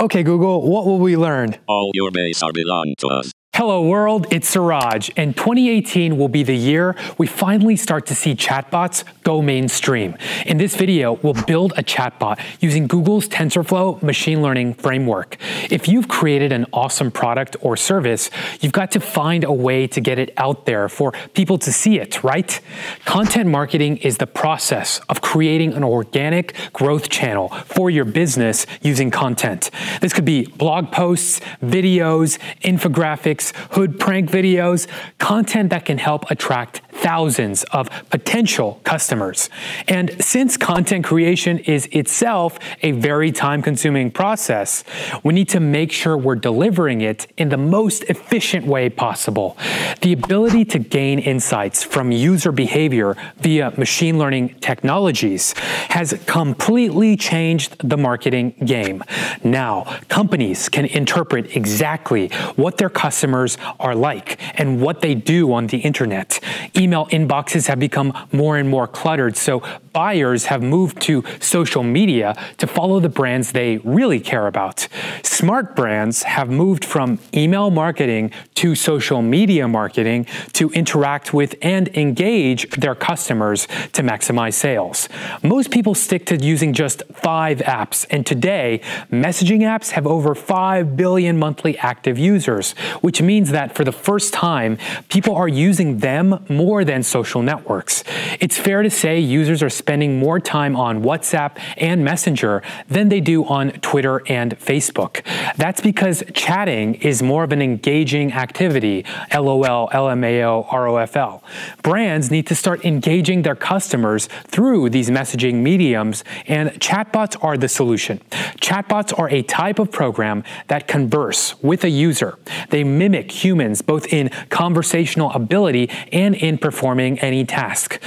Okay, Google, what will we learn? All your base are belong to us. Hello world, it's Siraj, and 2018 will be the year we finally start to see chatbots go mainstream. In this video, we'll build a chatbot using Google's TensorFlow machine learning framework. If you've created an awesome product or service, you've got to find a way to get it out there for people to see it, right? Content marketing is the process of creating an organic growth channel for your business using content. This could be blog posts, videos, infographics, hood prank videos, content that can help attract thousands of potential customers. And since content creation is itself a very time consuming process, we need to make sure we're delivering it in the most efficient way possible. The ability to gain insights from user behavior via machine learning technologies has completely changed the marketing game. Now, companies can interpret exactly what their customers are like and what they do on the internet. Email email inboxes have become more and more cluttered, so buyers have moved to social media to follow the brands they really care about. Smart brands have moved from email marketing to social media marketing to interact with and engage their customers to maximize sales. Most people stick to using just five apps, and today, messaging apps have over 5 billion monthly active users, which means that for the first time, people are using them more than social networks. It's fair to say users are spending more time on WhatsApp and Messenger than they do on Twitter and Facebook. That's because chatting is more of an engaging activity, LOL, LMAO, ROFL. Brands need to start engaging their customers through these messaging mediums, and chatbots are the solution. Chatbots are a type of program that converse with a user. They mimic humans both in conversational ability and in performing any task.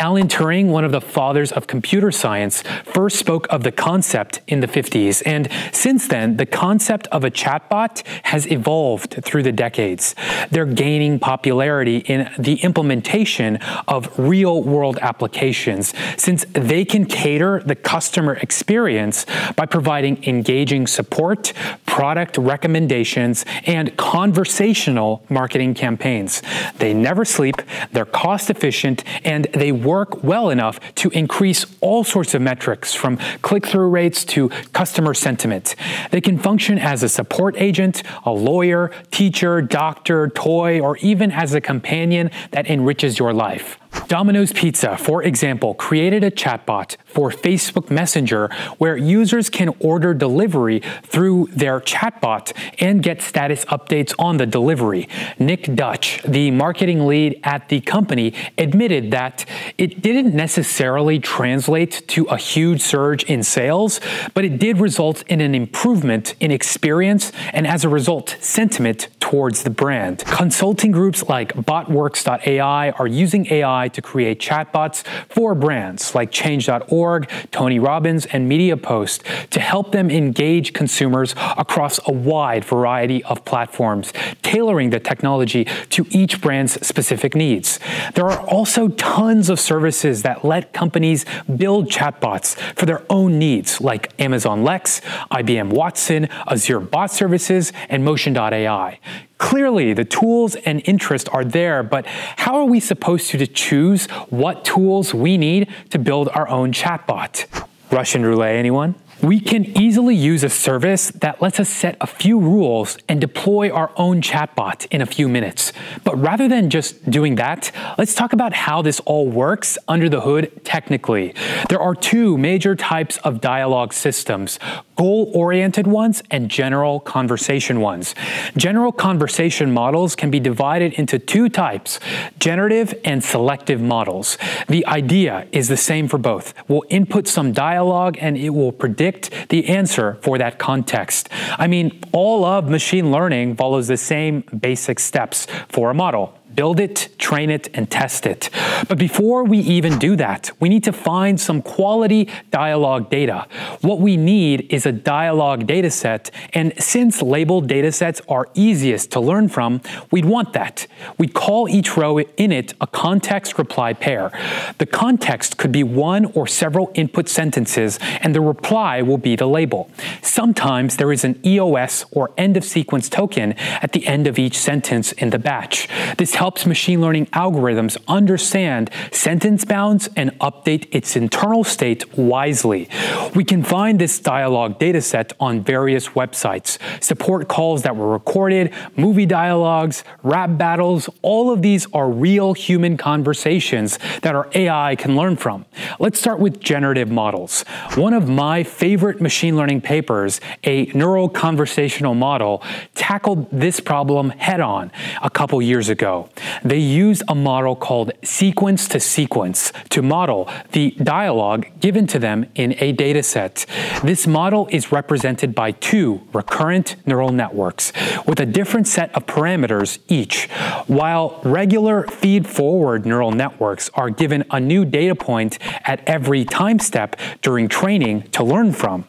Alan Turing, one of the fathers of computer science, first spoke of the concept in the 50s, and since then, the concept of a chatbot has evolved through the decades. They're gaining popularity in the implementation of real world applications, since they can cater the customer experience by providing engaging support, product recommendations, and conversational marketing campaigns. They never sleep, they're cost efficient, and they work work well enough to increase all sorts of metrics from click through rates to customer sentiment. They can function as a support agent, a lawyer, teacher, doctor, toy, or even as a companion that enriches your life. Domino's Pizza, for example, created a chatbot for Facebook Messenger where users can order delivery through their chatbot and get status updates on the delivery. Nick Dutch, the marketing lead at the company, admitted that it didn't necessarily translate to a huge surge in sales, but it did result in an improvement in experience and as a result, sentiment towards the brand. Consulting groups like botworks.ai are using AI to create chatbots for brands like change.org, Tony Robbins, and MediaPost to help them engage consumers across a wide variety of platforms, tailoring the technology to each brand's specific needs. There are also tons of services that let companies build chatbots for their own needs, like Amazon Lex, IBM Watson, Azure Bot Services, and Motion.ai. Clearly, the tools and interest are there, but how are we supposed to choose what tools we need to build our own chatbot? Russian roulette, anyone? We can easily use a service that lets us set a few rules and deploy our own chatbot in a few minutes. But rather than just doing that, let's talk about how this all works under the hood technically. There are two major types of dialogue systems goal oriented ones and general conversation ones. General conversation models can be divided into two types generative and selective models. The idea is the same for both. We'll input some dialogue and it will predict the answer for that context. I mean, all of machine learning follows the same basic steps for a model. Build it, train it, and test it. But before we even do that, we need to find some quality dialogue data. What we need is a dialogue data set, and since labeled data sets are easiest to learn from, we'd want that. We'd call each row in it a context reply pair. The context could be one or several input sentences, and the reply will be the label. Sometimes there is an EOS or end of sequence token at the end of each sentence in the batch. This helps machine learning algorithms understand sentence bounds and update its internal state wisely. We can find this dialogue dataset on various websites. Support calls that were recorded, movie dialogues, rap battles, all of these are real human conversations that our AI can learn from. Let's start with generative models. One of my favorite machine learning papers, a neural conversational model, tackled this problem head on a couple years ago. They used a model called sequence to sequence to model the dialogue given to them in a dataset. This model is represented by two recurrent neural networks with a different set of parameters each, while regular feed-forward neural networks are given a new data point at every time step during training to learn from.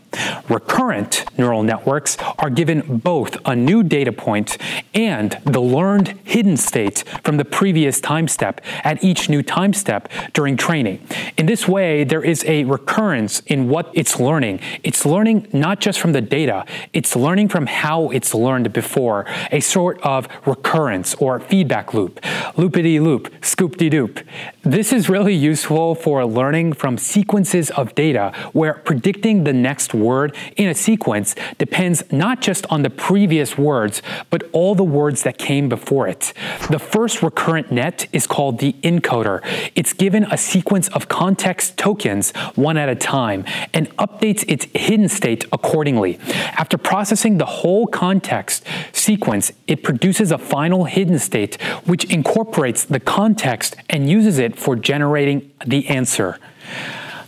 Recurrent neural networks are given both a new data point and the learned hidden state from the previous time step at each new time step during training. In this way, there is a recurrence in what it's learning. It's learning not just from the data, it's learning from how it's learned before, a sort of recurrence or feedback loop. Loopity loop, scoop-de doop. This is really useful for learning from sequences of data where predicting the next word in a sequence depends not just on the previous words, but all the words that came before it. The first recurrent net is called the encoder. It's given a sequence of context tokens one at a time and updates its hidden state accordingly. After processing the whole context sequence, it produces a final hidden state which incorporates the context and uses it for generating the answer.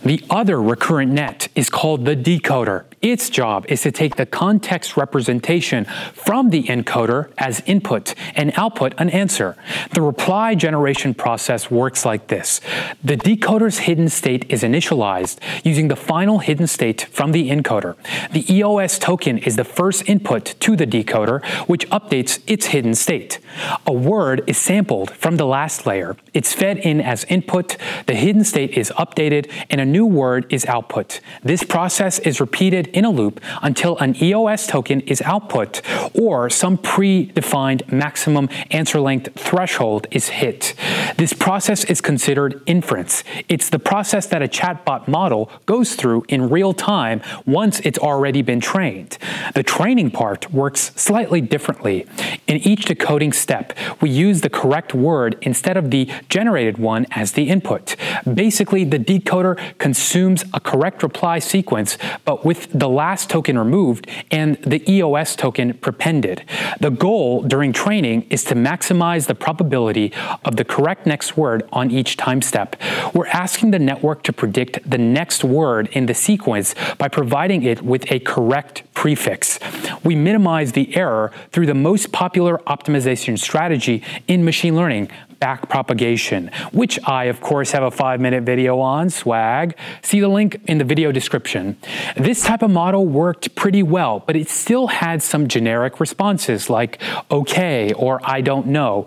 The other recurrent net is called the decoder. Its job is to take the context representation from the encoder as input and output an answer. The reply generation process works like this. The decoder's hidden state is initialized using the final hidden state from the encoder. The EOS token is the first input to the decoder, which updates its hidden state. A word is sampled from the last layer. It's fed in as input, the hidden state is updated, and a new word is output. This process is repeated in a loop until an EOS token is output or some predefined maximum answer length threshold is hit. This process is considered inference. It's the process that a chatbot model goes through in real time once it's already been trained. The training part works slightly differently. In each decoding step, we use the correct word instead of the generated one as the input. Basically, the decoder consumes a correct reply sequence, but with the last token removed and the EOS token prepended. The goal during training is to maximize the probability of the correct next word on each time step. We're asking the network to predict the next word in the sequence by providing it with a correct prefix. We minimize the error through the most popular optimization strategy in machine learning, back propagation, which I, of course, have a five minute video on, swag. See the link in the video description. This type of model worked pretty well, but it still had some generic responses like okay or I don't know.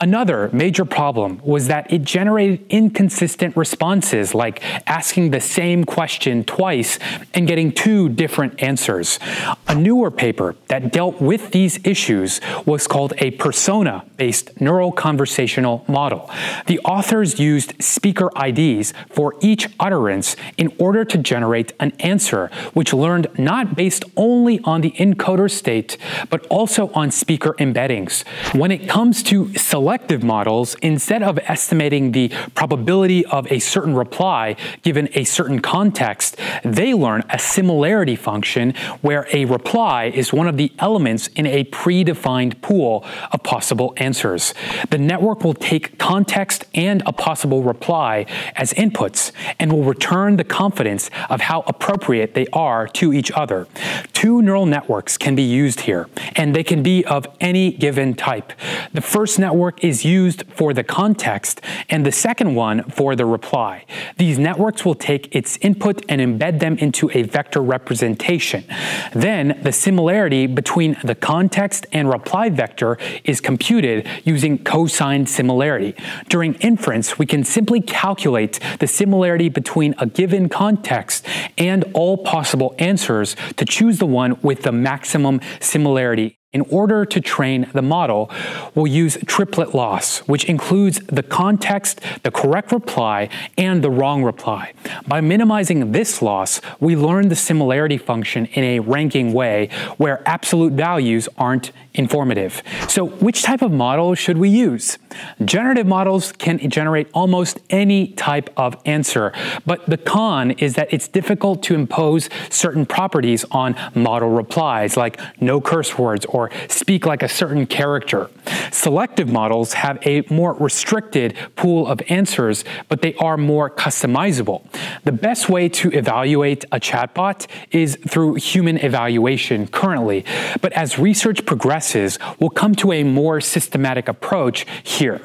Another major problem was that it generated inconsistent responses, like asking the same question twice and getting two different answers. A newer paper that dealt with these issues was called a persona based neural model. The authors used speaker IDs for each utterance in order to generate an answer, which learned not based only on the encoder state, but also on speaker embeddings. When it comes to selective models, instead of estimating the probability of a certain reply given a certain context, they learn a similarity function where a reply is one of the elements in a predefined pool of possible answers. The network will take context and a possible reply as inputs and will return the confidence of how appropriate they are to each other. Two neural networks can be used here, and they can be of any given type. The first network is used for the context, and the second one for the reply. These networks will take its input and embed them into a vector representation. Then, the similarity between the context and reply vector is computed using cosine. During inference, we can simply calculate the similarity between a given context and all possible answers to choose the one with the maximum similarity in order to train the model, we'll use triplet loss, which includes the context, the correct reply, and the wrong reply. By minimizing this loss, we learn the similarity function in a ranking way where absolute values aren't informative. So which type of model should we use? Generative models can generate almost any type of answer, but the con is that it's difficult to impose certain properties on model replies, like no curse words or speak like a certain character. Selective models have a more restricted pool of answers, but they are more customizable. The best way to evaluate a chatbot is through human evaluation currently, but as research progresses, we'll come to a more systematic approach here.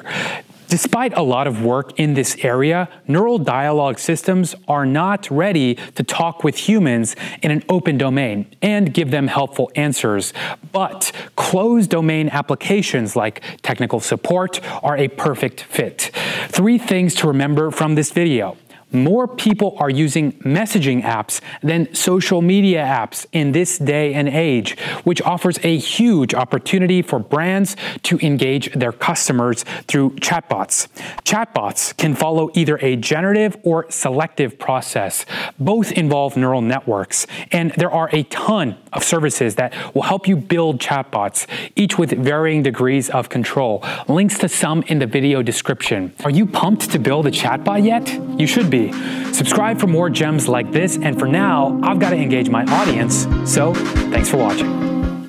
Despite a lot of work in this area, neural dialogue systems are not ready to talk with humans in an open domain and give them helpful answers. But closed domain applications like technical support are a perfect fit. Three things to remember from this video more people are using messaging apps than social media apps in this day and age, which offers a huge opportunity for brands to engage their customers through chatbots. Chatbots can follow either a generative or selective process. Both involve neural networks, and there are a ton of services that will help you build chatbots, each with varying degrees of control. Links to some in the video description. Are you pumped to build a chatbot yet? You should be be. Subscribe for more gems like this, and for now, I've got to engage my audience, so thanks for watching.